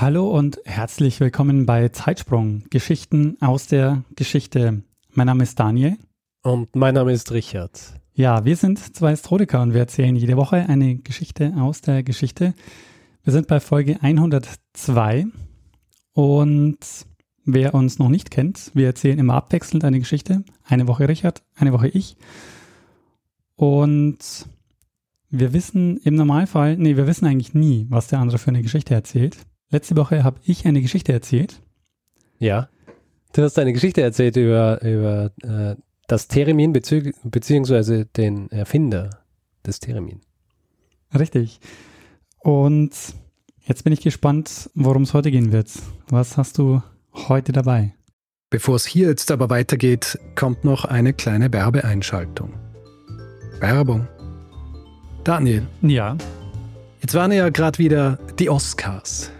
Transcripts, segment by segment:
Hallo und herzlich willkommen bei Zeitsprung, Geschichten aus der Geschichte. Mein Name ist Daniel. Und mein Name ist Richard. Ja, wir sind zwei Historiker und wir erzählen jede Woche eine Geschichte aus der Geschichte. Wir sind bei Folge 102 und wer uns noch nicht kennt, wir erzählen immer abwechselnd eine Geschichte. Eine Woche Richard, eine Woche ich. Und wir wissen im Normalfall, nee, wir wissen eigentlich nie, was der andere für eine Geschichte erzählt. Letzte Woche habe ich eine Geschichte erzählt. Ja. Du hast eine Geschichte erzählt über, über äh, das Theremin bezü beziehungsweise den Erfinder des Theremin. Richtig. Und jetzt bin ich gespannt, worum es heute gehen wird. Was hast du heute dabei? Bevor es hier jetzt aber weitergeht, kommt noch eine kleine Werbeeinschaltung. Werbung. Daniel. Ja. Jetzt waren ja gerade wieder die Oscars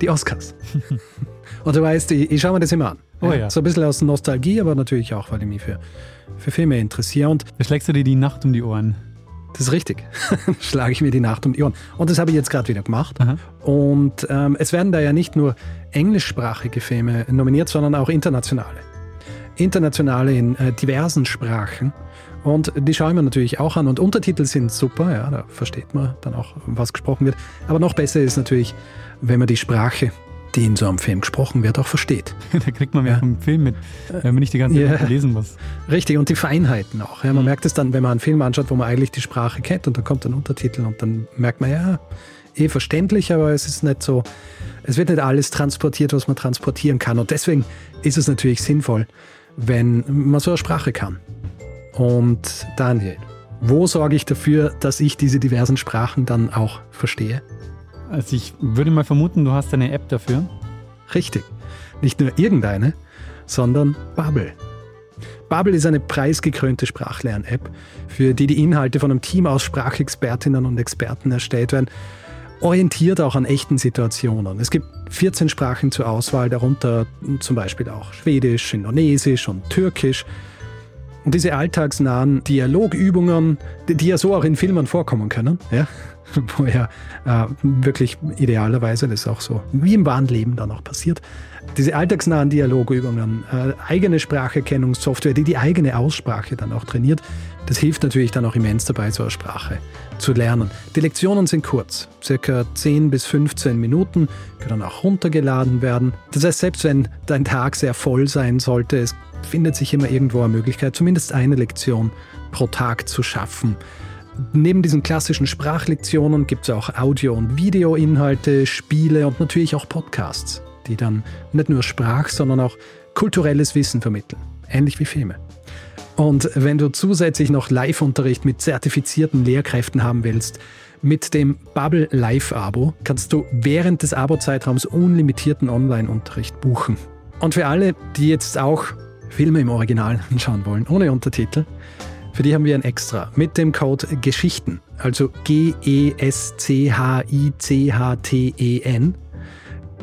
die Oscars. und du weißt, ich, ich schaue mir das immer an. Oh ja. So ein bisschen aus Nostalgie, aber natürlich auch, weil ich mich für, für Filme interessiere. Und da schlägst du dir die Nacht um die Ohren. Das ist richtig. Schlage ich mir die Nacht um die Ohren. Und das habe ich jetzt gerade wieder gemacht. Aha. Und ähm, es werden da ja nicht nur englischsprachige Filme nominiert, sondern auch internationale. Internationale in äh, diversen Sprachen. Und die schaue ich mir natürlich auch an. Und Untertitel sind super, ja, da versteht man dann auch, was gesprochen wird. Aber noch besser ist natürlich wenn man die Sprache, die in so einem Film gesprochen wird, auch versteht. da kriegt man mehr ja. vom Film mit, wenn man nicht die ganze Zeit ja. lesen muss. Richtig, und die Feinheiten auch. Ja, man mhm. merkt es dann, wenn man einen Film anschaut, wo man eigentlich die Sprache kennt und dann kommt ein Untertitel und dann merkt man, ja, eh verständlich, aber es ist nicht so, es wird nicht alles transportiert, was man transportieren kann. Und deswegen ist es natürlich sinnvoll, wenn man so eine Sprache kann. Und Daniel, wo sorge ich dafür, dass ich diese diversen Sprachen dann auch verstehe? Also ich würde mal vermuten, du hast eine App dafür. Richtig. Nicht nur irgendeine, sondern Bubble. Bubble ist eine preisgekrönte Sprachlern-App, für die die Inhalte von einem Team aus Sprachexpertinnen und Experten erstellt werden, orientiert auch an echten Situationen. Es gibt 14 Sprachen zur Auswahl, darunter zum Beispiel auch Schwedisch, Indonesisch und Türkisch. Und diese alltagsnahen Dialogübungen, die ja so auch in Filmen vorkommen können, ja, wo ja äh, wirklich idealerweise, das ist auch so wie im wahren Leben dann auch passiert, diese alltagsnahen Dialogübungen, äh, eigene Spracherkennungssoftware, die die eigene Aussprache dann auch trainiert, das hilft natürlich dann auch immens dabei, so eine Sprache zu lernen. Die Lektionen sind kurz, circa 10 bis 15 Minuten, können auch runtergeladen werden. Das heißt, selbst wenn dein Tag sehr voll sein sollte, es findet sich immer irgendwo eine Möglichkeit, zumindest eine Lektion pro Tag zu schaffen. Neben diesen klassischen Sprachlektionen gibt es auch Audio- und Videoinhalte, Spiele und natürlich auch Podcasts, die dann nicht nur Sprach, sondern auch kulturelles Wissen vermitteln, ähnlich wie Filme. Und wenn du zusätzlich noch Live-Unterricht mit zertifizierten Lehrkräften haben willst, mit dem Bubble Live-Abo kannst du während des Abo-Zeitraums unlimitierten Online-Unterricht buchen. Und für alle, die jetzt auch Filme im Original anschauen wollen, ohne Untertitel, für die haben wir ein Extra mit dem Code Geschichten, also G-E-S-C-H-I-C-H-T-E-N,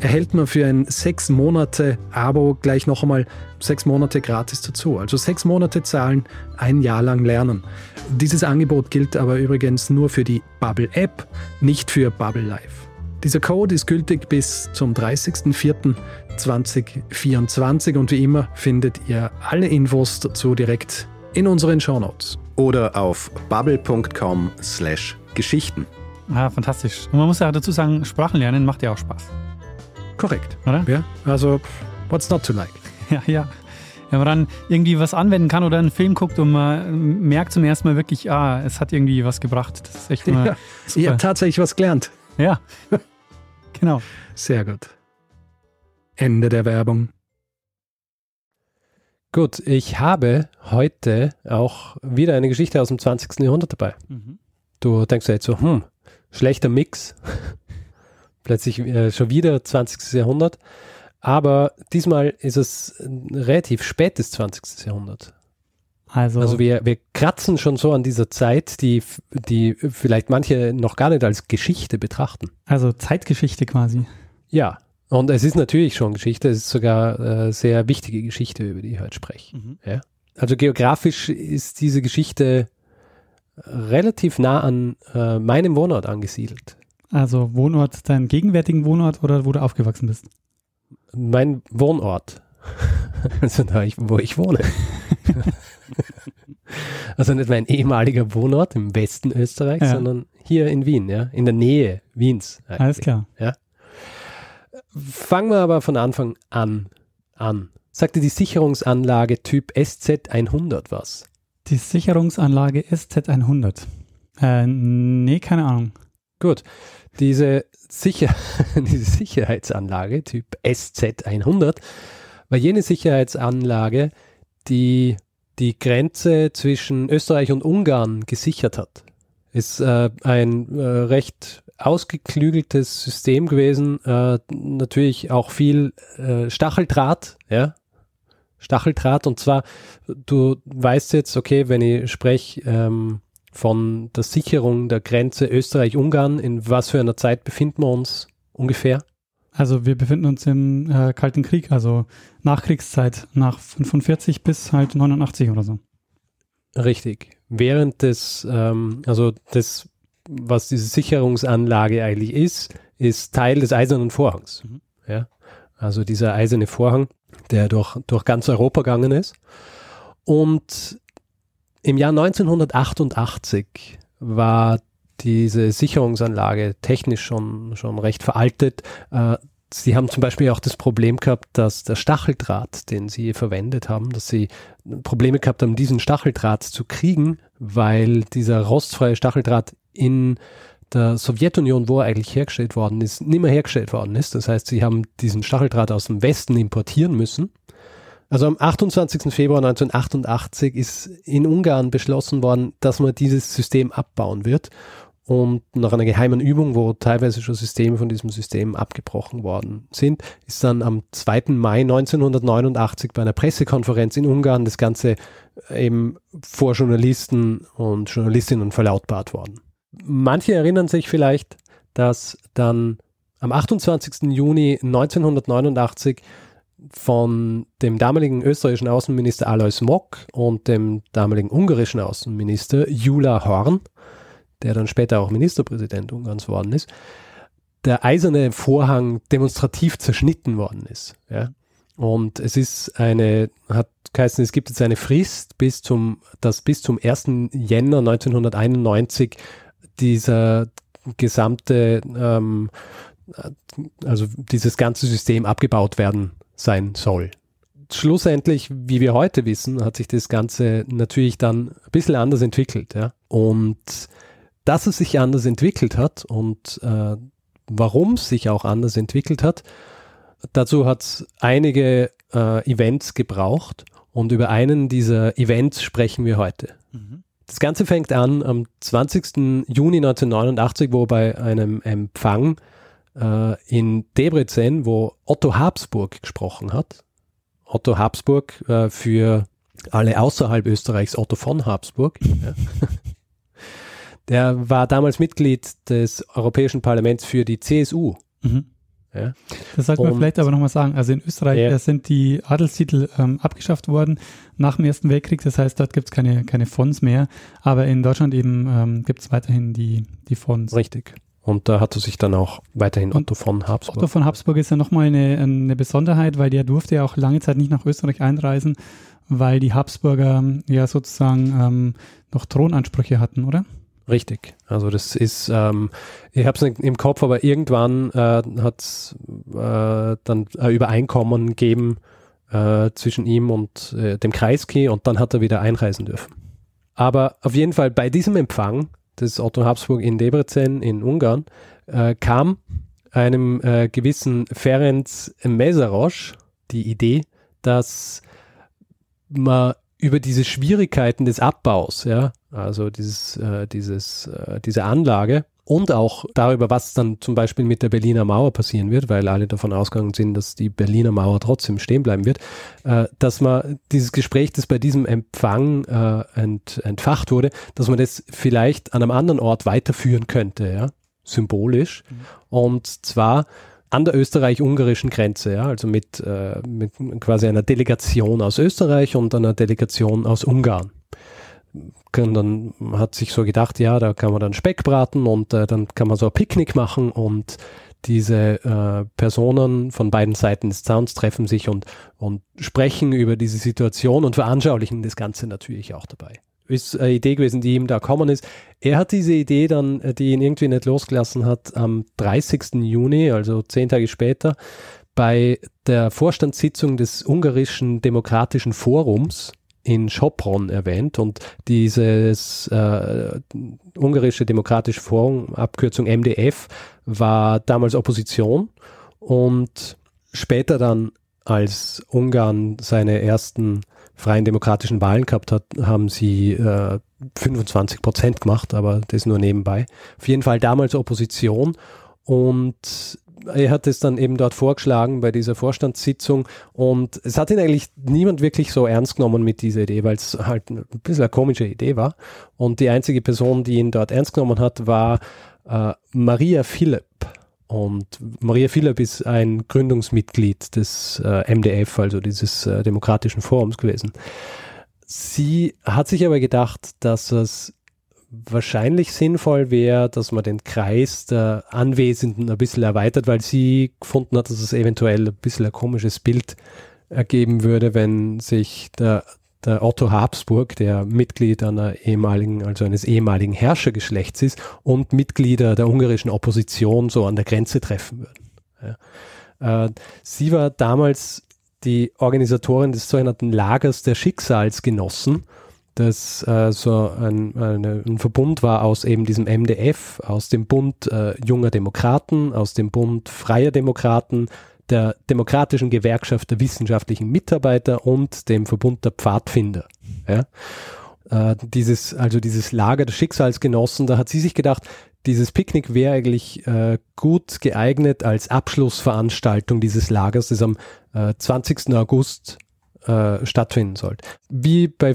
erhält man für ein sechs Monate Abo gleich noch einmal sechs Monate gratis dazu. Also sechs Monate zahlen, ein Jahr lang lernen. Dieses Angebot gilt aber übrigens nur für die Bubble App, nicht für Bubble Live. Dieser Code ist gültig bis zum 30.04.2024 und wie immer findet ihr alle Infos dazu direkt in unseren Shownotes. Oder auf bubble.com slash Geschichten. Ja, fantastisch. Und man muss ja dazu sagen, Sprachen lernen macht ja auch Spaß. Korrekt. Oder? Ja, also what's not to like? Ja, ja. Wenn man dann irgendwie was anwenden kann oder einen Film guckt und man merkt zum ersten Mal wirklich, ah, es hat irgendwie was gebracht. Das ist echt immer ja, super. Ich habe tatsächlich was gelernt. Ja, genau. Sehr gut. Ende der Werbung. Gut, ich habe heute auch wieder eine Geschichte aus dem 20. Jahrhundert dabei. Mhm. Du denkst ja jetzt so, hm, schlechter Mix. plötzlich äh, schon wieder 20. Jahrhundert. Aber diesmal ist es relativ spätes 20. Jahrhundert. Also, Also wir, wir kratzen schon so an dieser Zeit, die, die vielleicht manche noch gar nicht als Geschichte betrachten. also Zeitgeschichte quasi. Ja, und es ist natürlich schon Geschichte, es ist sogar äh, sehr wichtige Geschichte, über die ich heute spreche. Ja? Also geografisch ist diese Geschichte relativ nah an äh, meinem Wohnort angesiedelt. Also Wohnort, deinen gegenwärtigen Wohnort oder wo du aufgewachsen bist? Mein Wohnort. also da, ich, wo ich wohne. also nicht mein ehemaliger Wohnort im Westen Österreichs, Ja. sondern hier in Wien, ja, in der Nähe Wiens. Alles eigentlich. klar. Fangen wir aber von Anfang an an. Sagte die Sicherungsanlage Typ SZ100 was? Die Sicherungsanlage SZ100. Äh, nee, keine Ahnung. Gut, diese, Sicher diese Sicherheitsanlage Typ SZ100 war jene Sicherheitsanlage, die die Grenze zwischen Österreich und Ungarn gesichert hat. Ist äh, ein äh, recht ausgeklügeltes System gewesen, äh, natürlich auch viel äh, Stacheldraht, ja, Stacheldraht und zwar, du weißt jetzt, okay, wenn ich spreche ähm, von der Sicherung der Grenze Österreich-Ungarn, in was für einer Zeit befinden wir uns ungefähr? Also wir befinden uns im äh, Kalten Krieg, also Nachkriegszeit, nach 45 bis halt 89 oder so. Richtig. Während des, ähm, also das, was diese Sicherungsanlage eigentlich ist, ist Teil des Eisernen Vorhangs. Mhm. Ja? Also dieser eiserne Vorhang, der durch, durch ganz Europa gegangen ist. Und im Jahr 1988 war diese Sicherungsanlage technisch schon, schon recht veraltet. Äh, Sie haben zum Beispiel auch das Problem gehabt, dass der Stacheldraht, den Sie verwendet haben, dass Sie Probleme gehabt haben, diesen Stacheldraht zu kriegen, weil dieser rostfreie Stacheldraht in der Sowjetunion, wo er eigentlich hergestellt worden ist, nicht mehr hergestellt worden ist. Das heißt, Sie haben diesen Stacheldraht aus dem Westen importieren müssen. Also am 28. Februar 1988 ist in Ungarn beschlossen worden, dass man dieses System abbauen wird. Und nach einer geheimen Übung, wo teilweise schon Systeme von diesem System abgebrochen worden sind, ist dann am 2. Mai 1989 bei einer Pressekonferenz in Ungarn das Ganze eben vor Journalisten und Journalistinnen verlautbart worden. Manche erinnern sich vielleicht, dass dann am 28. Juni 1989 von dem damaligen österreichischen Außenminister Alois Mock und dem damaligen ungarischen Außenminister Jula Horn der dann später auch Ministerpräsident Ungarns worden ist, der eiserne Vorhang demonstrativ zerschnitten worden ist. Ja. Und es ist eine, hat geheißen, es gibt jetzt eine Frist bis zum, dass bis zum 1. Jänner 1991 dieser gesamte, ähm, also dieses ganze System abgebaut werden sein soll. Schlussendlich, wie wir heute wissen, hat sich das Ganze natürlich dann ein bisschen anders entwickelt. Ja. Und dass es sich anders entwickelt hat und äh, warum es sich auch anders entwickelt hat, dazu hat es einige äh, Events gebraucht und über einen dieser Events sprechen wir heute. Das Ganze fängt an am 20. Juni 1989, wo bei einem Empfang äh, in Debrecen, wo Otto Habsburg gesprochen hat. Otto Habsburg äh, für alle außerhalb Österreichs Otto von Habsburg. Ja. Der war damals Mitglied des Europäischen Parlaments für die CSU. Mhm. Ja. Das sollte man Und- vielleicht aber nochmal sagen. Also in Österreich Ja. äh, sind die Adelstitel ähm, abgeschafft worden nach dem Ersten Weltkrieg. Das heißt, dort gibt es keine, keine Fonds mehr. Aber in Deutschland eben ähm, gibt es weiterhin die, die Fonds. Richtig. Und da hatte sich dann auch weiterhin Und Otto von Habsburg. Otto von Habsburg ist ja nochmal eine, eine Besonderheit, weil der durfte ja auch lange Zeit nicht nach Österreich einreisen, weil die Habsburger ja sozusagen ähm, noch Thronansprüche hatten, oder? Richtig. Also das ist, ähm, ich habe es nicht im Kopf, aber irgendwann äh, hat es äh, dann ein Übereinkommen gegeben äh, zwischen ihm und äh, dem Kreisky und dann hat er wieder einreisen dürfen. Aber auf jeden Fall bei diesem Empfang des Otto Habsburg in Debrecen in Ungarn äh, kam einem äh, gewissen Ferenc Meseros die Idee, dass man über diese Schwierigkeiten des Abbaus, ja, also dieses, äh, dieses, äh, diese Anlage, und auch darüber, was dann zum Beispiel mit der Berliner Mauer passieren wird, weil alle davon ausgegangen sind, dass die Berliner Mauer trotzdem stehen bleiben wird, äh, dass man dieses Gespräch, das bei diesem Empfang äh, ent, entfacht wurde, dass man das vielleicht an einem anderen Ort weiterführen könnte, ja, symbolisch. Mhm. Und zwar an der österreich-ungarischen Grenze, ja, also mit, äh, mit quasi einer Delegation aus Österreich und einer Delegation aus Ungarn dann hat sich so gedacht, ja, da kann man dann Speck braten und äh, dann kann man so ein Picknick machen und diese äh, Personen von beiden Seiten des Zauns treffen sich und, und sprechen über diese Situation und veranschaulichen das Ganze natürlich auch dabei. Ist eine Idee gewesen, die ihm da kommen ist. Er hat diese Idee dann, äh, die ihn irgendwie nicht losgelassen hat, am 30. Juni, also zehn Tage später, bei der Vorstandssitzung des ungarischen Demokratischen Forums in Sopron erwähnt und dieses äh, ungarische Demokratische Forum, Abkürzung MDF, war damals Opposition und später dann, als Ungarn seine ersten freien demokratischen Wahlen gehabt hat, haben sie äh, 25 Prozent gemacht, aber das nur nebenbei. Auf jeden Fall damals Opposition und er hat es dann eben dort vorgeschlagen bei dieser Vorstandssitzung und es hat ihn eigentlich niemand wirklich so ernst genommen mit dieser Idee, weil es halt ein bisschen eine komische Idee war. Und die einzige Person, die ihn dort ernst genommen hat, war äh, Maria Philipp. Und Maria Philipp ist ein Gründungsmitglied des äh, MDF, also dieses äh, Demokratischen Forums gewesen. Sie hat sich aber gedacht, dass es wahrscheinlich sinnvoll wäre, dass man den Kreis der Anwesenden ein bisschen erweitert, weil sie gefunden hat, dass es eventuell ein bisschen ein komisches Bild ergeben würde, wenn sich der, der Otto Habsburg, der Mitglied einer ehemaligen, also eines ehemaligen Herrschergeschlechts ist und Mitglieder der ungarischen Opposition so an der Grenze treffen würden. Ja. Äh, sie war damals die Organisatorin des sogenannten Lagers der Schicksalsgenossen das äh, so ein, eine, ein Verbund war aus eben diesem MDF, aus dem Bund äh, junger Demokraten, aus dem Bund freier Demokraten, der Demokratischen Gewerkschaft der wissenschaftlichen Mitarbeiter und dem Verbund der Pfadfinder. Ja? Äh, dieses, also dieses Lager der Schicksalsgenossen, da hat sie sich gedacht, dieses Picknick wäre eigentlich äh, gut geeignet als Abschlussveranstaltung dieses Lagers, das am äh, 20. August äh, stattfinden sollte. Wie bei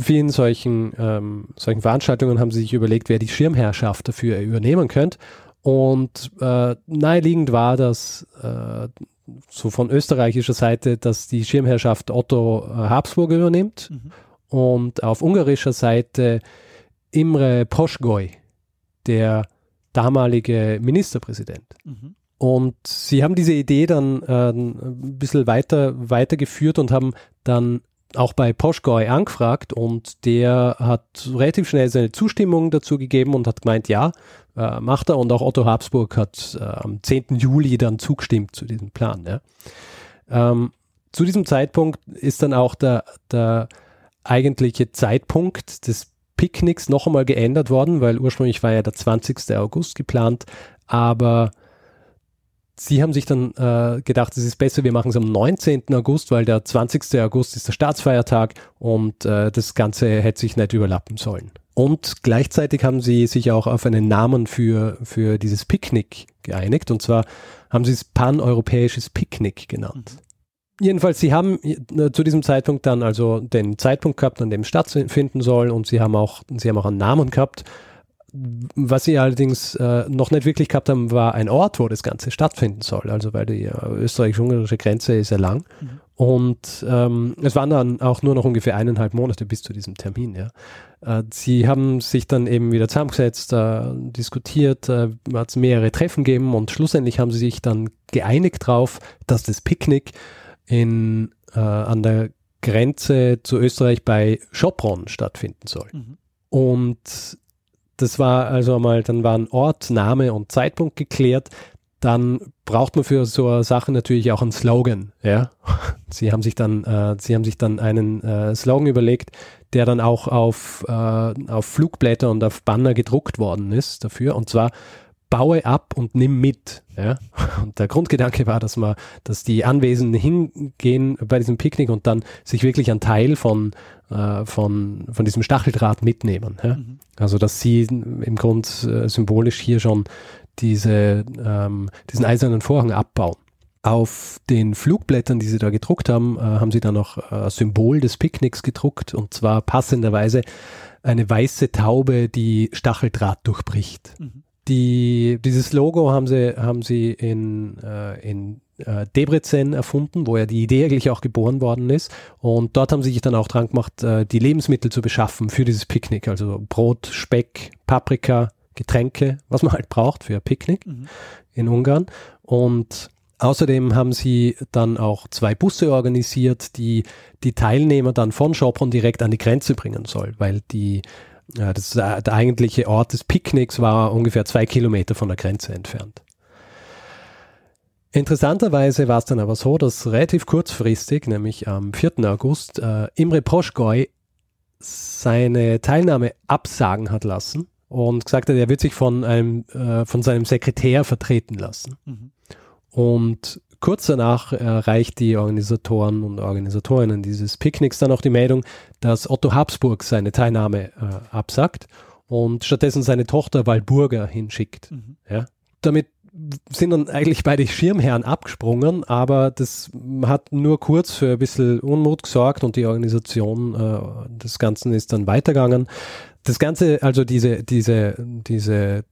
vielen solchen, ähm, solchen Veranstaltungen haben sie sich überlegt, wer die Schirmherrschaft dafür übernehmen könnte. Und äh, naheliegend war das äh, so von österreichischer Seite, dass die Schirmherrschaft Otto äh, Habsburg übernimmt mhm. und auf ungarischer Seite Imre Poschgoy, der damalige Ministerpräsident. Mhm. Und sie haben diese Idee dann äh, ein bisschen weiter weitergeführt und haben dann auch bei Poschgoy angefragt und der hat relativ schnell seine Zustimmung dazu gegeben und hat gemeint, ja, äh, macht er. Und auch Otto Habsburg hat äh, am 10. Juli dann zugestimmt zu diesem Plan. Ja. Ähm, zu diesem Zeitpunkt ist dann auch der, der eigentliche Zeitpunkt des Picknicks noch einmal geändert worden, weil ursprünglich war ja der 20. August geplant, aber Sie haben sich dann äh, gedacht, es ist besser, wir machen es am 19. August, weil der 20. August ist der Staatsfeiertag und äh, das Ganze hätte sich nicht überlappen sollen. Und gleichzeitig haben sie sich auch auf einen Namen für, für dieses Picknick geeinigt und zwar haben sie es Pan-Europäisches Picknick genannt. Mhm. Jedenfalls, sie haben äh, zu diesem Zeitpunkt dann also den Zeitpunkt gehabt, an dem es stattfinden soll und sie haben auch, sie haben auch einen Namen gehabt was sie allerdings äh, noch nicht wirklich gehabt haben, war ein Ort, wo das Ganze stattfinden soll. Also weil die äh, österreichisch-ungarische Grenze ist ja lang. Mhm. Und ähm, es waren dann auch nur noch ungefähr eineinhalb Monate bis zu diesem Termin. Ja. Äh, sie haben sich dann eben wieder zusammengesetzt, äh, diskutiert, äh, hat es mehrere Treffen gegeben und schlussendlich haben sie sich dann geeinigt darauf, dass das Picknick in, äh, an der Grenze zu Österreich bei Schopron stattfinden soll. Mhm. Und das war also einmal, dann waren Ort, Name und Zeitpunkt geklärt. Dann braucht man für so eine Sache natürlich auch einen Slogan. Ja, sie haben sich dann, äh, sie haben sich dann einen äh, Slogan überlegt, der dann auch auf, äh, auf Flugblätter und auf Banner gedruckt worden ist dafür. Und zwar baue ab und nimm mit. Ja? Und der Grundgedanke war, dass man, dass die Anwesenden hingehen bei diesem Picknick und dann sich wirklich einen Teil von, äh, von, von diesem Stacheldraht mitnehmen. Ja? Mhm. Also dass sie im Grund äh, symbolisch hier schon diese, ähm, diesen eisernen Vorhang abbauen. Auf den Flugblättern, die sie da gedruckt haben, äh, haben sie dann noch äh, Symbol des Picknicks gedruckt und zwar passenderweise eine weiße Taube, die Stacheldraht durchbricht. Mhm. Die, dieses Logo haben sie, haben sie in, äh, in äh, Debrecen erfunden, wo ja die Idee eigentlich auch geboren worden ist. Und dort haben sie sich dann auch dran gemacht, äh, die Lebensmittel zu beschaffen für dieses Picknick. Also Brot, Speck, Paprika, Getränke, was man halt braucht für ein Picknick mhm. in Ungarn. Und Außerdem haben sie dann auch zwei Busse organisiert, die die Teilnehmer dann von Schopron direkt an die Grenze bringen soll, weil die, ja, das, der eigentliche Ort des Picknicks war ungefähr zwei Kilometer von der Grenze entfernt. Interessanterweise war es dann aber so, dass relativ kurzfristig, nämlich am 4. August, äh, Imre Proschgoy seine Teilnahme absagen hat lassen und gesagt hat, er wird sich von einem, äh, von seinem Sekretär vertreten lassen. Mhm. Und kurz danach erreicht die Organisatoren und Organisatorinnen dieses Picknicks dann auch die Meldung, dass Otto Habsburg seine Teilnahme äh, absagt und stattdessen seine Tochter Walburga hinschickt. Mhm. Ja. Damit sind dann eigentlich beide Schirmherren abgesprungen, aber das hat nur kurz für ein bisschen Unmut gesorgt und die Organisation äh, des Ganzen ist dann weitergegangen. Das Ganze, also diese, diese, diese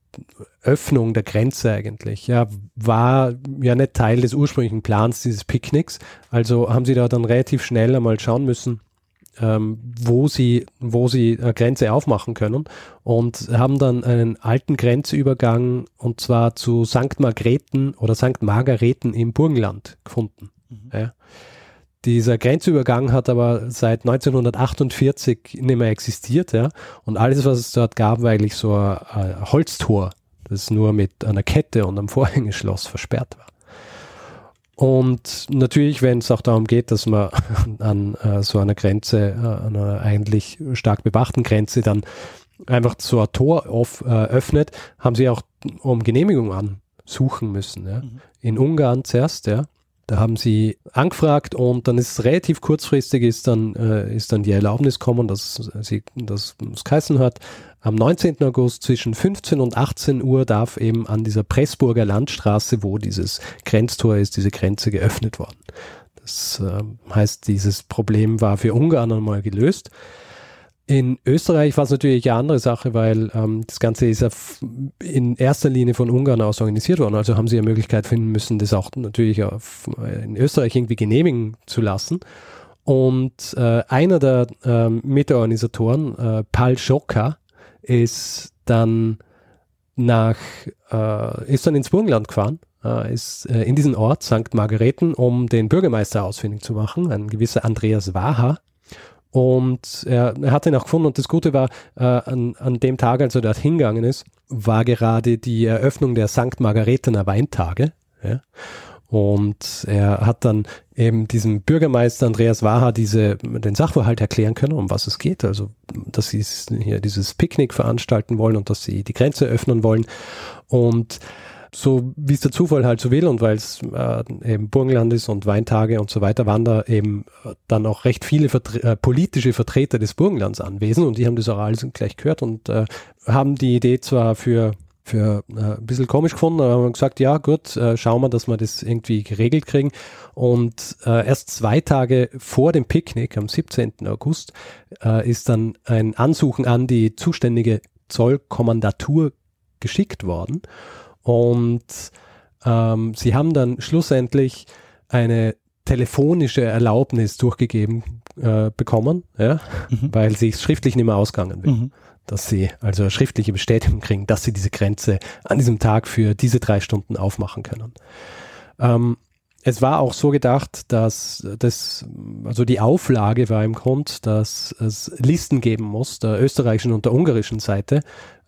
Öffnung der Grenze eigentlich, ja, war ja nicht Teil des ursprünglichen Plans dieses Picknicks. Also haben sie da dann relativ schnell einmal schauen müssen, ähm, wo sie, wo sie eine Grenze aufmachen können und haben dann einen alten Grenzübergang und zwar zu St. Margrethen oder St. Margareten im Burgenland gefunden. Mhm. Ja. Dieser Grenzübergang hat aber seit 1948 nicht mehr existiert, ja. Und alles, was es dort gab, war eigentlich so ein, ein Holztor, das nur mit einer Kette und einem Vorhängeschloss versperrt war. Und natürlich, wenn es auch darum geht, dass man an äh, so einer Grenze, äh, an einer eigentlich stark bewachten Grenze dann einfach so ein Tor auf, äh, öffnet, haben sie auch um Genehmigung ansuchen müssen. Ja. Mhm. In Ungarn zuerst, ja. Da haben sie angefragt und dann ist relativ kurzfristig ist dann, äh, ist dann die Erlaubnis gekommen, dass sie das geheißen hat. Am 19. August zwischen 15 und 18 Uhr darf eben an dieser Pressburger Landstraße, wo dieses Grenztor ist, diese Grenze geöffnet worden. Das äh, heißt, dieses Problem war für Ungarn einmal gelöst. In Österreich war es natürlich eine andere Sache, weil ähm, das Ganze ist ja in erster Linie von Ungarn aus organisiert worden. Also haben sie eine Möglichkeit finden müssen, das auch natürlich auf, in Österreich irgendwie genehmigen zu lassen. Und äh, einer der äh, Mitorganisatoren, äh, Paul Schocker, ist dann nach, äh, ist dann ins Burgenland gefahren, äh, ist äh, in diesen Ort, St. Margareten, um den Bürgermeister ausfindig zu machen, ein gewisser Andreas Waha. Und er, er hat ihn auch gefunden und das Gute war, äh, an, an dem Tag, als er dort hingegangen ist, war gerade die Eröffnung der St. Margaretener Weintage. Ja. Und er hat dann eben diesem Bürgermeister Andreas Waha diese, den Sachverhalt erklären können, um was es geht. Also, dass sie hier dieses Picknick veranstalten wollen und dass sie die Grenze öffnen wollen. Und so wie es der Zufall halt so will und weil es äh, eben Burgenland ist und Weintage und so weiter, waren da eben äh, dann auch recht viele Vertre äh, politische Vertreter des Burgenlands anwesend und die haben das auch alles gleich gehört und äh, haben die Idee zwar für für äh, ein bisschen komisch gefunden, aber haben gesagt, ja gut, äh, schauen wir, dass wir das irgendwie geregelt kriegen. Und äh, erst zwei Tage vor dem Picknick, am 17. August, äh, ist dann ein Ansuchen an die zuständige Zollkommandatur geschickt worden. Und ähm, sie haben dann schlussendlich eine telefonische Erlaubnis durchgegeben äh, bekommen, ja, mhm. weil sie schriftlich nicht mehr ausgegangen will. Mhm. Dass sie also schriftliche Bestätigung kriegen, dass sie diese Grenze an diesem Tag für diese drei Stunden aufmachen können. Ähm, es war auch so gedacht, dass das, also die Auflage war im Grund, dass es Listen geben muss, der österreichischen und der ungarischen Seite,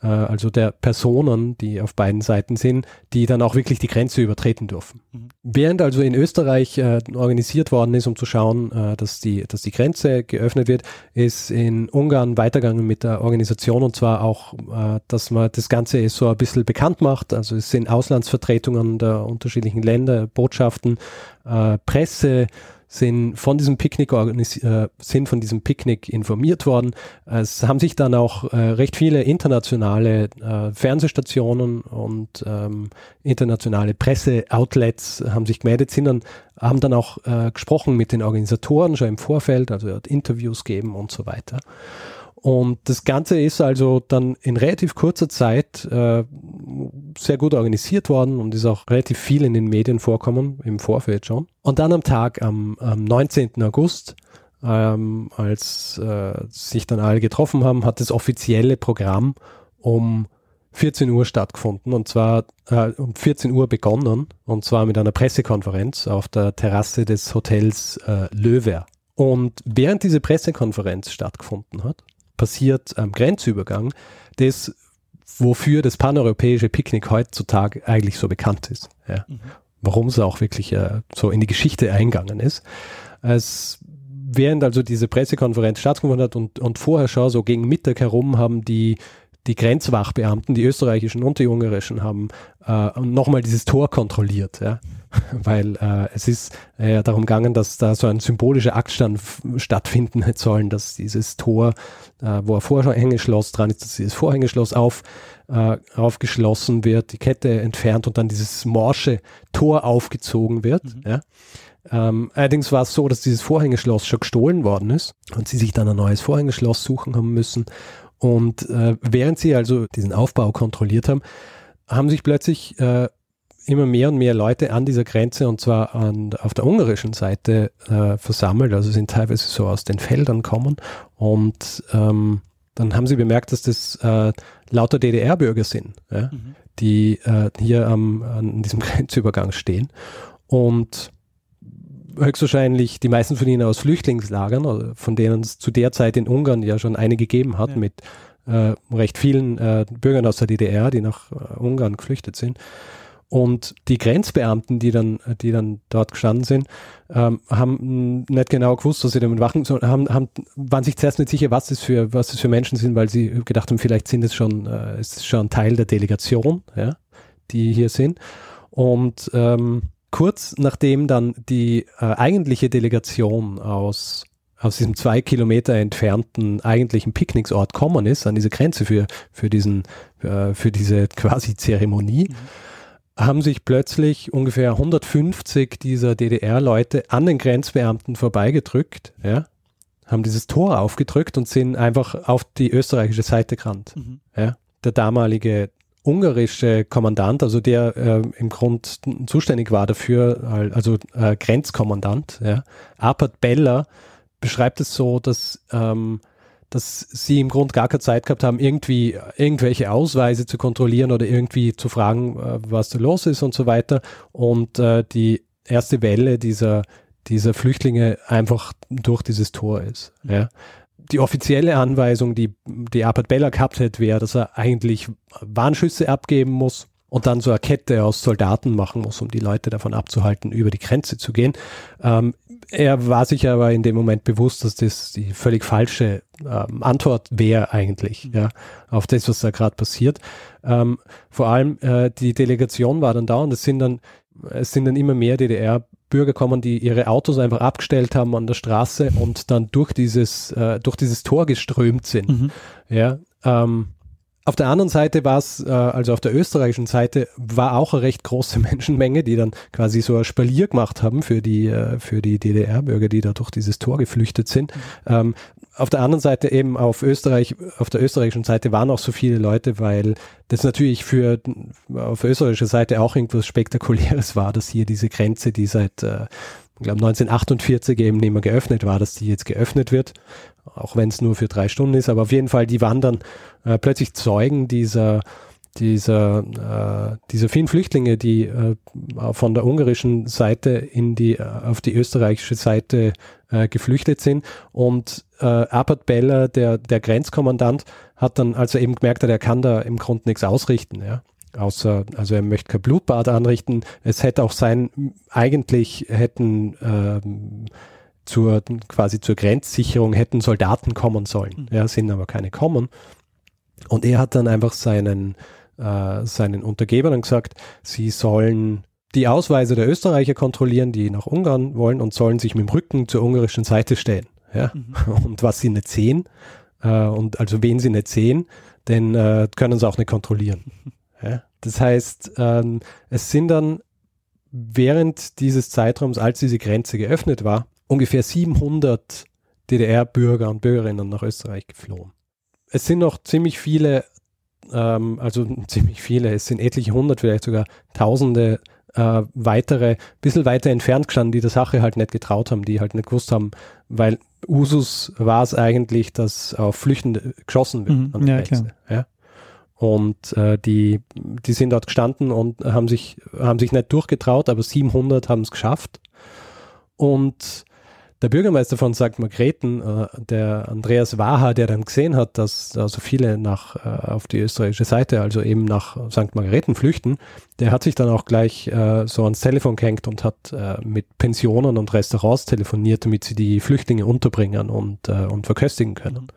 äh, also der Personen, die auf beiden Seiten sind, die dann auch wirklich die Grenze übertreten dürfen. Mhm. Während also in Österreich äh, organisiert worden ist, um zu schauen, äh, dass, die, dass die Grenze geöffnet wird, ist in Ungarn weitergegangen mit der Organisation und zwar auch, äh, dass man das Ganze so ein bisschen bekannt macht. Also es sind Auslandsvertretungen der unterschiedlichen Länder, Botschaften, äh, Presse, sind von diesem Picknick äh, sind von diesem Picknick informiert worden. Es haben sich dann auch äh, recht viele internationale äh, Fernsehstationen und ähm, internationale Presseoutlets haben sich gemeldet, sind dann, haben dann auch äh, gesprochen mit den Organisatoren schon im Vorfeld, also Interviews geben und so weiter. Und das Ganze ist also dann in relativ kurzer Zeit sehr gut organisiert worden und ist auch relativ viel in den Medien vorkommen, im Vorfeld schon. Und dann am Tag, am, am 19. August, ähm, als äh, sich dann alle getroffen haben, hat das offizielle Programm um 14 Uhr stattgefunden und zwar äh, um 14 Uhr begonnen und zwar mit einer Pressekonferenz auf der Terrasse des Hotels äh, Löwer. Und während diese Pressekonferenz stattgefunden hat, passiert am Grenzübergang, das, wofür das paneuropäische Picknick heutzutage eigentlich so bekannt ist. Ja. Mhm. Warum es auch wirklich äh, so in die Geschichte eingegangen ist. Es, während also diese Pressekonferenz stattgefunden hat und, und vorher schon so gegen Mittag herum haben die die Grenzwachbeamten, die österreichischen und die ungarischen, haben äh, nochmal dieses Tor kontrolliert. Ja? weil äh, es ist äh, darum gegangen, dass da so ein symbolischer Aktstand stattfinden hätte sollen, dass dieses Tor, äh, wo ein Vorhängeschloss dran ist, dass dieses Vorhängeschloss auf, äh, aufgeschlossen wird, die Kette entfernt und dann dieses morsche Tor aufgezogen wird. Mhm. Ja. Ähm, allerdings war es so, dass dieses Vorhängeschloss schon gestohlen worden ist und sie sich dann ein neues Vorhängeschloss suchen haben müssen. Und äh, während sie also diesen Aufbau kontrolliert haben, haben sich plötzlich äh, immer mehr und mehr Leute an dieser Grenze und zwar an, auf der ungarischen Seite äh, versammelt, also sind teilweise so aus den Feldern kommen und ähm, dann haben sie bemerkt, dass das äh, lauter DDR-Bürger sind, ja, mhm. die äh, hier am, an diesem Grenzübergang stehen und höchstwahrscheinlich die meisten von ihnen aus Flüchtlingslagern, von denen es zu der Zeit in Ungarn ja schon eine gegeben hat, ja. mit äh, recht vielen äh, Bürgern aus der DDR, die nach äh, Ungarn geflüchtet sind. Und die Grenzbeamten, die dann, die dann dort gestanden sind, ähm, haben nicht genau gewusst, was sie damit machen sollen, haben, haben, waren sich zuerst nicht sicher, was das für, was das für Menschen sind, weil sie gedacht haben, vielleicht sind es schon, äh, ist schon Teil der Delegation, ja, die hier sind. Und ähm, kurz nachdem dann die äh, eigentliche Delegation aus aus diesem zwei Kilometer entfernten eigentlichen Picknicksort kommen ist, an diese Grenze für, für diesen, äh, für diese quasi Zeremonie, mhm haben sich plötzlich ungefähr 150 dieser DDR-Leute an den Grenzbeamten vorbeigedrückt, ja, haben dieses Tor aufgedrückt und sind einfach auf die österreichische Seite gerannt. Mhm. Ja. Der damalige ungarische Kommandant, also der äh, im Grund zuständig war dafür, also äh, Grenzkommandant, ja, Arpad Beller, beschreibt es so, dass ähm, dass sie im Grund gar keine Zeit gehabt haben, irgendwie irgendwelche Ausweise zu kontrollieren oder irgendwie zu fragen, äh, was da los ist und so weiter. Und äh, die erste Welle dieser, dieser Flüchtlinge einfach durch dieses Tor ist. Ja. Die offizielle Anweisung, die die Apat Bella gehabt hätte, wäre, dass er eigentlich Warnschüsse abgeben muss und dann so eine Kette aus Soldaten machen muss, um die Leute davon abzuhalten, über die Grenze zu gehen. Ähm, er war sich aber in dem Moment bewusst, dass das die völlig falsche ähm, Antwort wäre eigentlich, mhm. ja, auf das, was da gerade passiert. Ähm, vor allem äh, die Delegation war dann da und es sind dann, es sind dann immer mehr DDR-Bürger gekommen, die ihre Autos einfach abgestellt haben an der Straße und dann durch dieses, äh, durch dieses Tor geströmt sind. Mhm. Ja, ähm, auf der anderen Seite war es, äh, also auf der österreichischen Seite, war auch eine recht große Menschenmenge, die dann quasi so ein Spalier gemacht haben für die, äh, für die DDR-Bürger, die da durch dieses Tor geflüchtet sind. Mhm. Ähm, auf der anderen Seite eben auf Österreich, auf der österreichischen Seite waren auch so viele Leute, weil das natürlich für auf österreichischer Seite auch irgendwas Spektakuläres war, dass hier diese Grenze, die seit äh, ich glaube 1948 eben nicht mehr geöffnet war, dass die jetzt geöffnet wird auch wenn es nur für drei Stunden ist, aber auf jeden Fall, die waren dann äh, plötzlich Zeugen dieser, dieser, äh, diese vielen Flüchtlinge, die äh, von der ungarischen Seite in die, äh, auf die österreichische Seite äh, geflüchtet sind. Und äh, Abbott Beller, der, der Grenzkommandant, hat dann, als er eben gemerkt hat, er kann da im Grunde nichts ausrichten, ja. Außer, also er möchte kein Blutbad anrichten. Es hätte auch sein, eigentlich hätten ähm, zur quasi zur Grenzsicherung hätten Soldaten kommen sollen. Mhm. Ja, sind aber keine kommen. Und er hat dann einfach seinen äh, seinen Untergebern gesagt, sie sollen die Ausweise der Österreicher kontrollieren, die nach Ungarn wollen und sollen sich mit dem Rücken zur ungarischen Seite stellen. Ja? Mhm. Und was sie nicht sehen, äh, und also wen sie nicht sehen, den äh, können sie auch nicht kontrollieren. Ja? Das heißt, ähm, es sind dann während dieses Zeitraums, als diese Grenze geöffnet war, ungefähr 700 DDR-Bürger und Bürgerinnen nach Österreich geflohen. Es sind noch ziemlich viele ähm, also ziemlich viele, es sind etliche hundert, vielleicht sogar tausende äh, weitere, bisschen weiter entfernt gestanden, die der Sache halt nicht getraut haben, die halt nicht gewusst haben, weil Usus war es eigentlich, dass auf Flüchtende geschossen wird. Mhm, ja, klar. Ja? Und äh, die, die sind dort gestanden und haben sich, haben sich nicht durchgetraut, aber 700 haben es geschafft. Und der Bürgermeister von St. Margrethen, äh, der Andreas Waha, der dann gesehen hat, dass da so viele nach, äh, auf die österreichische Seite, also eben nach St. Margrethen flüchten, der hat sich dann auch gleich äh, so ans Telefon gehängt und hat mit Pensionen und Restaurants telefoniert, damit sie die Flüchtlinge unterbringen und, und verköstigen können.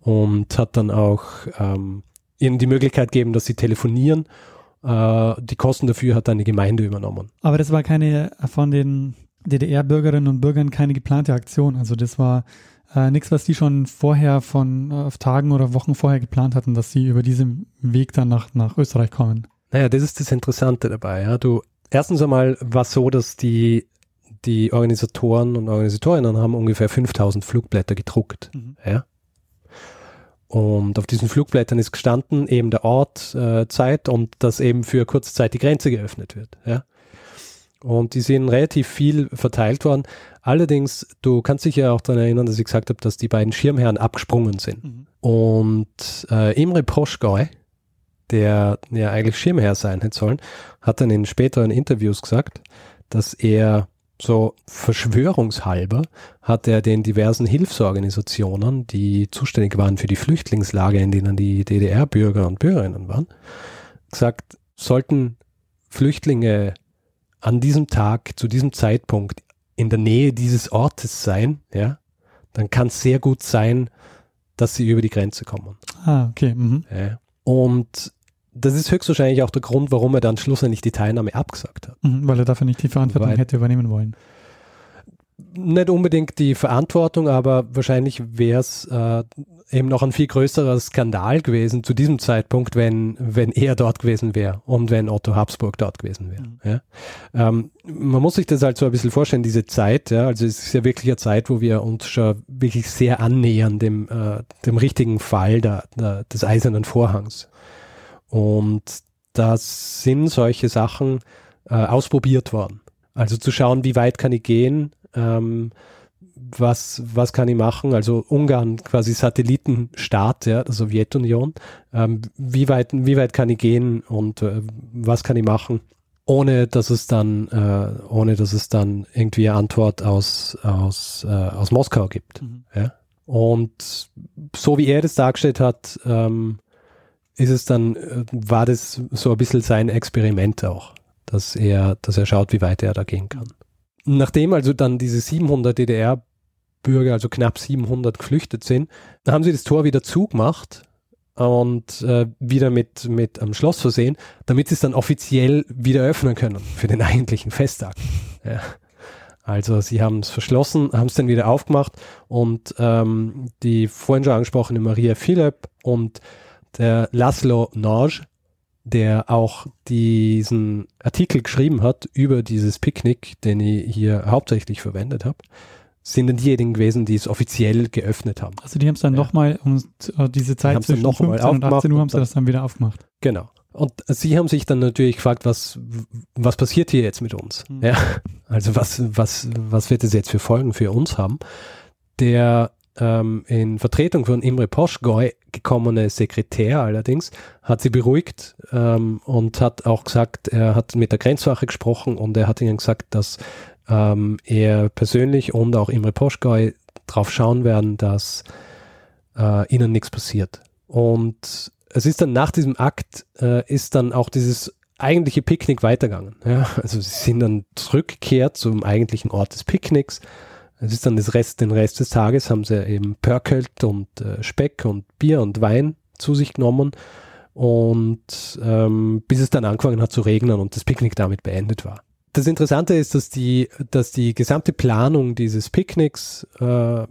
Und hat dann auch ähm, ihnen die Möglichkeit gegeben, dass sie telefonieren. Die Kosten dafür hat dann die Gemeinde übernommen. Aber das war keine von den DDR-Bürgerinnen und Bürgern keine geplante Aktion. Also das war äh, nichts, was die schon vorher von äh, Tagen oder Wochen vorher geplant hatten, dass sie über diesen Weg dann nach, nach Österreich kommen. Naja, das ist das Interessante dabei. Ja. Du, erstens einmal war es so, dass die, die Organisatoren und Organisatorinnen haben ungefähr 5000 Flugblätter gedruckt. Mhm. Ja. Und auf diesen Flugblättern ist gestanden eben der Ort, äh, Zeit und dass eben für kurze Zeit die Grenze geöffnet wird. Ja. Und die sind relativ viel verteilt worden. Allerdings, du kannst dich ja auch daran erinnern, dass ich gesagt habe, dass die beiden Schirmherren abgesprungen sind. Mhm. Und äh, Imre Poschgau, der ja eigentlich Schirmherr sein hätte sollen, hat dann in späteren Interviews gesagt, dass er so verschwörungshalber hat er den diversen Hilfsorganisationen, die zuständig waren für die Flüchtlingslager, in denen die DDR-Bürger und Bürgerinnen waren, gesagt, sollten Flüchtlinge an diesem Tag, zu diesem Zeitpunkt in der Nähe dieses Ortes sein, ja, dann kann es sehr gut sein, dass sie über die Grenze kommen. Ah, okay. Mhm. Ja. Und das ist höchstwahrscheinlich auch der Grund, warum er dann schlussendlich die Teilnahme abgesagt hat. Mhm, weil er dafür nicht die Verantwortung weil, hätte übernehmen wollen nicht unbedingt die Verantwortung, aber wahrscheinlich wäre es äh, eben noch ein viel größerer Skandal gewesen zu diesem Zeitpunkt, wenn, wenn er dort gewesen wäre und wenn Otto Habsburg dort gewesen wäre. Mhm. Ja. Ähm, man muss sich das halt so ein bisschen vorstellen, diese Zeit, ja, also es ist ja wirklich eine Zeit, wo wir uns schon wirklich sehr annähern dem, äh, dem richtigen Fall der, der, des eisernen Vorhangs. Und da sind solche Sachen äh, ausprobiert worden. Also zu schauen, wie weit kann ich gehen, ähm, was, was kann ich machen? Also Ungarn quasi Satellitenstaat ja, der Sowjetunion. Ähm, wie, weit, wie weit kann ich gehen und äh, was kann ich machen, ohne dass es dann, äh, ohne dass es dann irgendwie eine Antwort aus, aus, äh, aus Moskau gibt. Mhm. Ja? Und so wie er das dargestellt hat, ähm, ist es dann, äh, war das so ein bisschen sein Experiment auch, dass er, dass er schaut, wie weit er da gehen kann. Nachdem also dann diese 700 DDR-Bürger, also knapp 700 geflüchtet sind, haben sie das Tor wieder zugemacht und äh, wieder mit, mit am Schloss versehen, damit sie es dann offiziell wieder öffnen können für den eigentlichen Festtag. Ja. Also sie haben es verschlossen, haben es dann wieder aufgemacht und ähm, die vorhin schon angesprochene Maria Philipp und der Laszlo Norge, der auch diesen Artikel geschrieben hat über dieses Picknick, den ich hier hauptsächlich verwendet habe, sind dann diejenigen gewesen, die es offiziell geöffnet haben. Also die haben es dann ja. nochmal um äh, diese Zeit zwischen noch 15 und 18 Uhr haben sie das dann wieder aufgemacht. Genau. Und sie haben sich dann natürlich gefragt, was, was passiert hier jetzt mit uns? Mhm. Ja, also was, was, was wird es jetzt für Folgen für uns haben? Der ähm, in Vertretung von Imre Poschgoy gekommene Sekretär allerdings hat sie beruhigt ähm, und hat auch gesagt, er hat mit der Grenzwache gesprochen und er hat ihnen gesagt, dass ähm, er persönlich und auch Imre Poschgoy drauf schauen werden, dass äh, ihnen nichts passiert. Und es ist dann nach diesem Akt, äh, ist dann auch dieses eigentliche Picknick weitergegangen. Ja? Also sie sind dann zurückgekehrt zum eigentlichen Ort des Picknicks. Es ist dann das Rest, den Rest des Tages haben sie eben Pörkelt und äh, Speck und Bier und Wein zu sich genommen und ähm, bis es dann angefangen hat zu regnen und das Picknick damit beendet war. Das Interessante ist, dass die, dass die gesamte Planung dieses Picknicks äh,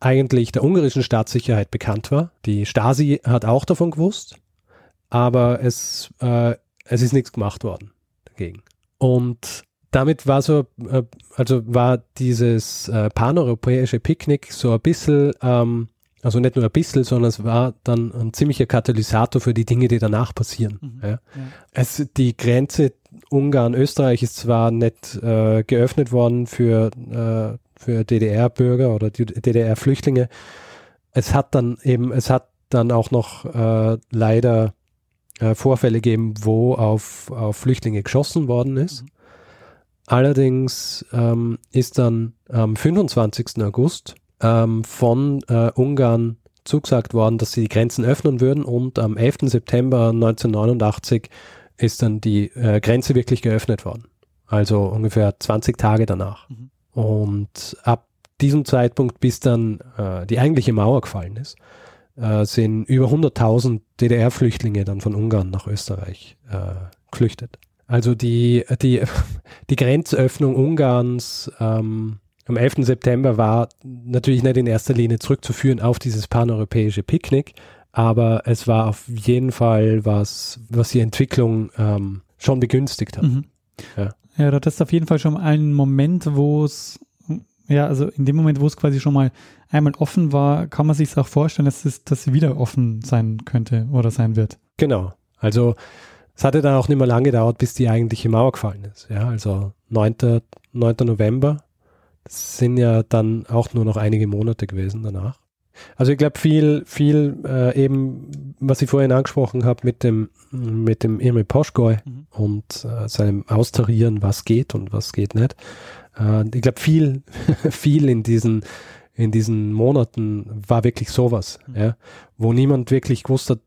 eigentlich der ungarischen Staatssicherheit bekannt war. Die Stasi hat auch davon gewusst, aber es, äh, es ist nichts gemacht worden dagegen. Und damit war so, äh, also war dieses äh, paneuropäische Picknick so ein bisschen, ähm, also nicht nur ein bisschen, sondern es war dann ein ziemlicher Katalysator für die Dinge, die danach passieren. Mhm. Ja. Ja. Es, die Grenze Ungarn-Österreich ist zwar nicht äh, geöffnet worden für, äh, für DDR-Bürger oder DDR-Flüchtlinge, es hat dann eben, es hat dann auch noch äh, leider äh, Vorfälle gegeben, wo auf, auf Flüchtlinge geschossen worden ist. Mhm. Allerdings ähm, ist dann am 25. August ähm, von äh, Ungarn zugesagt worden, dass sie die Grenzen öffnen würden und am 11. September 1989 ist dann die äh, Grenze wirklich geöffnet worden. Also ungefähr 20 Tage danach. Mhm. Und ab diesem Zeitpunkt, bis dann äh, die eigentliche Mauer gefallen ist, äh, sind über 100.000 DDR-Flüchtlinge dann von Ungarn nach Österreich äh, geflüchtet. Also die, die, die Grenzöffnung Ungarns ähm, am 11. September war natürlich nicht in erster Linie zurückzuführen auf dieses paneuropäische Picknick, aber es war auf jeden Fall was, was die Entwicklung ähm, schon begünstigt hat. Mhm. Ja. ja, das ist auf jeden Fall schon ein Moment, wo es, ja, also in dem Moment, wo es quasi schon mal einmal offen war, kann man sich auch vorstellen, dass es, dass sie wieder offen sein könnte oder sein wird. Genau. Also es hatte dann auch nicht mehr lange gedauert, bis die eigentliche Mauer gefallen ist. Ja, also 9. 9. November. Das sind ja dann auch nur noch einige Monate gewesen danach. Also ich glaube viel, viel äh, eben, was ich vorhin angesprochen habe mit dem, mit dem Emil Poschgoy mhm. und äh, seinem Austarieren, was geht und was geht nicht. Äh, ich glaube viel, viel in diesen, in diesen Monaten war wirklich sowas, mhm. ja, wo niemand wirklich gewusst hat,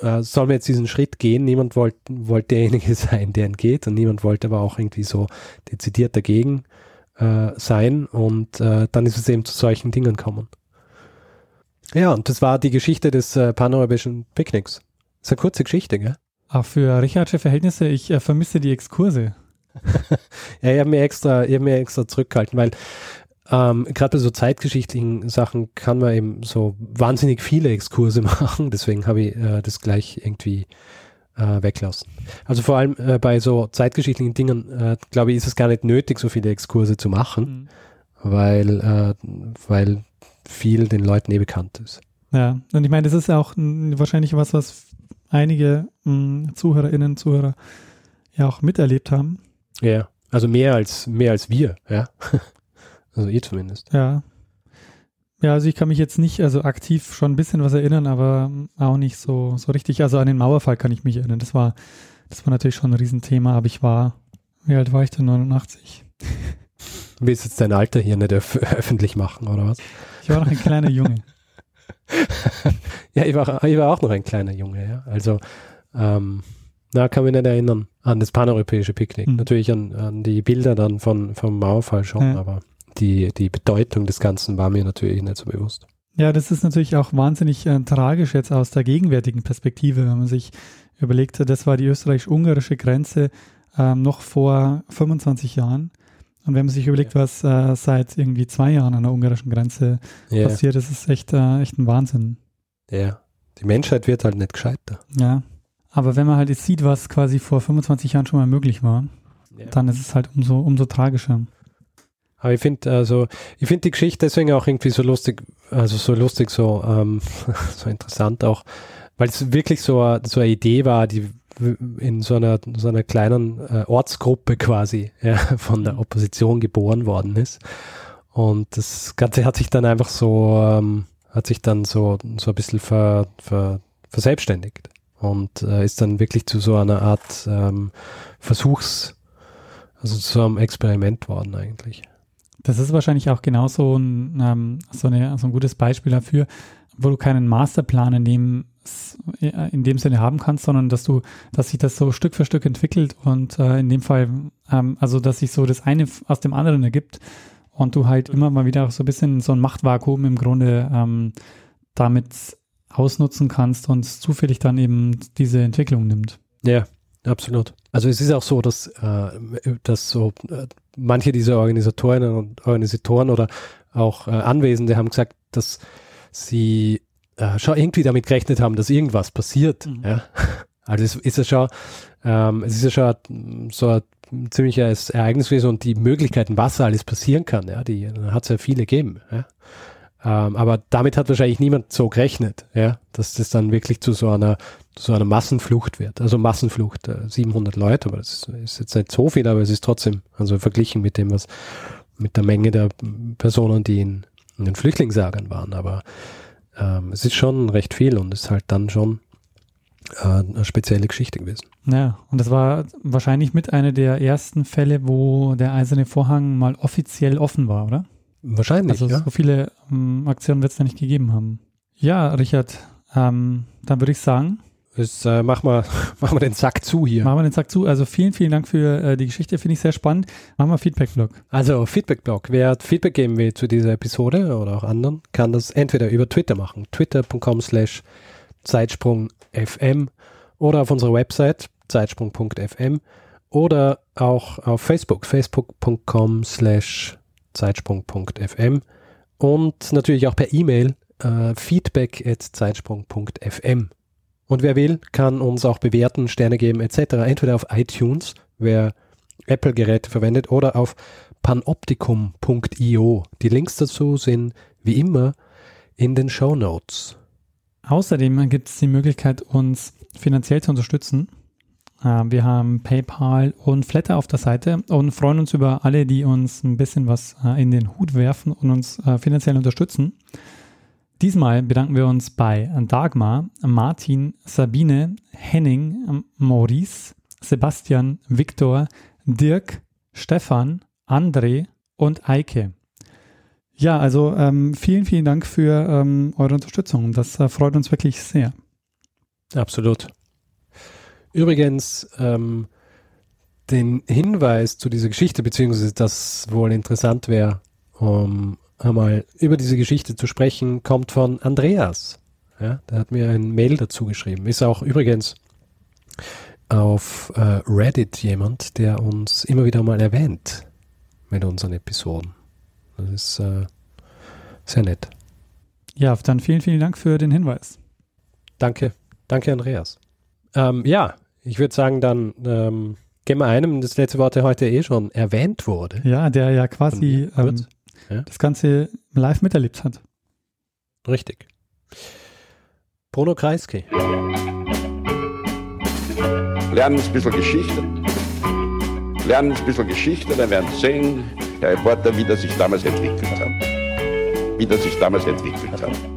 äh, soll man jetzt diesen Schritt gehen? Niemand wollte wollt derjenige sein, der ihn geht und niemand wollte aber auch irgendwie so dezidiert dagegen äh, sein und äh, dann ist es eben zu solchen Dingen gekommen. Ja, und das war die Geschichte des äh, paneuropäischen Picknicks. Das ist eine kurze Geschichte, gell? Auch für Richardsche Verhältnisse, ich äh, vermisse die Exkurse. ja, ich habe mir extra, ich habe mir extra zurückgehalten, weil ähm, Gerade bei so zeitgeschichtlichen Sachen kann man eben so wahnsinnig viele Exkurse machen, deswegen habe ich äh, das gleich irgendwie äh, weglassen. Also vor allem äh, bei so zeitgeschichtlichen Dingen, äh, glaube ich, ist es gar nicht nötig, so viele Exkurse zu machen, mhm. weil, äh, weil viel den Leuten eh bekannt ist. Ja, und ich meine, das ist ja auch wahrscheinlich was, was einige mh, Zuhörerinnen, Zuhörer ja auch miterlebt haben. Ja, also mehr als mehr als wir, ja. Also ihr zumindest. Ja. Ja, also ich kann mich jetzt nicht, also aktiv schon ein bisschen was erinnern, aber auch nicht so, so richtig. Also an den Mauerfall kann ich mich erinnern. Das war, das war natürlich schon ein Riesenthema, aber ich war, wie alt war ich denn? 89. Willst jetzt dein Alter hier nicht öf öffentlich machen, oder was? Ich war noch ein kleiner Junge. ja, ich war, ich war auch noch ein kleiner Junge, ja. Also, ähm, na, kann mich nicht erinnern an das paneuropäische Picknick. Mhm. Natürlich an, an die Bilder dann von, vom Mauerfall schon, ja. aber die, die Bedeutung des Ganzen war mir natürlich nicht so bewusst. Ja, das ist natürlich auch wahnsinnig äh, tragisch jetzt aus der gegenwärtigen Perspektive, wenn man sich überlegt, das war die österreichisch-ungarische Grenze ähm, noch vor 25 Jahren. Und wenn man sich überlegt, ja. was äh, seit irgendwie zwei Jahren an der ungarischen Grenze ja. passiert, das ist echt, äh, echt ein Wahnsinn. Ja, die Menschheit wird halt nicht gescheiter. Ja, aber wenn man halt jetzt sieht, was quasi vor 25 Jahren schon mal möglich war, ja. dann ist es halt umso, umso tragischer. Aber ich finde, also, ich finde die Geschichte deswegen auch irgendwie so lustig, also so lustig, so, ähm, so interessant auch, weil es wirklich so, so eine Idee war, die in so einer, so einer kleinen äh, Ortsgruppe quasi ja, von der mhm. Opposition geboren worden ist. Und das Ganze hat sich dann einfach so, ähm, hat sich dann so, so ein bisschen ver, ver, verselbstständigt und äh, ist dann wirklich zu so einer Art ähm, Versuchs, also zu einem Experiment worden eigentlich. Das ist wahrscheinlich auch genauso ein, ähm, so, eine, so ein gutes Beispiel dafür, wo du keinen Masterplan in dem, in dem Sinne haben kannst, sondern dass du, dass sich das so Stück für Stück entwickelt und äh, in dem Fall, ähm, also dass sich so das eine aus dem anderen ergibt und du halt immer mal wieder so ein bisschen so ein Machtvakuum im Grunde ähm, damit ausnutzen kannst und zufällig dann eben diese Entwicklung nimmt. Ja, absolut. Also es ist auch so, dass, äh, dass so äh, manche dieser Organisatorinnen und Organisatoren oder auch äh, Anwesende haben gesagt, dass sie äh, schon irgendwie damit gerechnet haben, dass irgendwas passiert. Mhm. Ja? Also es ist ja schon, ähm, es ist ja schon so ein ziemliches Ereignis gewesen und die Möglichkeiten, was alles passieren kann, ja, die hat es ja viele gegeben. Ja? Ähm, aber damit hat wahrscheinlich niemand so gerechnet, ja, dass das dann wirklich zu so einer, zu einer Massenflucht wird. Also Massenflucht, äh, 700 Leute, aber das ist, ist, jetzt nicht so viel, aber es ist trotzdem, also verglichen mit dem, was, mit der Menge der Personen, die in, in den Flüchtlingslagern waren. Aber ähm, es ist schon recht viel und ist halt dann schon äh, eine spezielle Geschichte gewesen. Ja, und das war wahrscheinlich mit einer der ersten Fälle, wo der eiserne Vorhang mal offiziell offen war, oder? Wahrscheinlich. Also ja. so viele ähm, Aktionen wird es da nicht gegeben haben. Ja, Richard, ähm, dann würde ich sagen. Ist, äh, mach, mal, mach mal den Sack zu hier. Machen wir den Sack zu. Also vielen, vielen Dank für äh, die Geschichte, finde ich sehr spannend. Machen wir Feedback-Blog. Also Feedback-Blog. Wer Feedback geben will zu dieser Episode oder auch anderen, kann das entweder über Twitter machen. Twitter.com slash Zeitsprung.fm oder auf unserer Website zeitsprung.fm oder auch auf Facebook. Facebook.com slash zeitsprung.fm und natürlich auch per E-Mail äh, feedback at zeitsprung.fm. Und wer will, kann uns auch bewerten, Sterne geben etc. Entweder auf iTunes, wer Apple-Geräte verwendet, oder auf panoptikum.io. Die Links dazu sind wie immer in den Show Notes. Außerdem gibt es die Möglichkeit, uns finanziell zu unterstützen. Äh, wir haben PayPal und Flatter auf der Seite und freuen uns über alle, die uns ein bisschen was äh, in den Hut werfen und uns äh, finanziell unterstützen. Diesmal bedanken wir uns bei Dagmar, Martin, Sabine, Henning, Maurice, Sebastian, Viktor, Dirk, Stefan, André und Eike. Ja, also ähm, vielen, vielen Dank für ähm, eure Unterstützung. Das äh, freut uns wirklich sehr. Absolut. Übrigens, ähm, den Hinweis zu dieser Geschichte, beziehungsweise das wohl interessant wäre, um einmal über diese Geschichte zu sprechen, kommt von Andreas. Ja, der hat mir ein Mail dazu geschrieben. Ist auch übrigens auf äh, Reddit jemand, der uns immer wieder mal erwähnt mit unseren Episoden. Das ist äh, sehr nett. Ja, dann vielen, vielen Dank für den Hinweis. Danke, danke Andreas. Ähm, ja, ich würde sagen, dann ähm, gehen wir einem, das letzte Wort, der heute eh schon erwähnt wurde. Ja, der ja quasi ähm, ja? das Ganze live miterlebt hat. Richtig. Bruno Kreisky. Lernen ein bisschen Geschichte. Lernen ein bisschen Geschichte, dann werden Sie sehen, der Reporter, wie das sich damals entwickelt hat. Wie das sich damals entwickelt hat.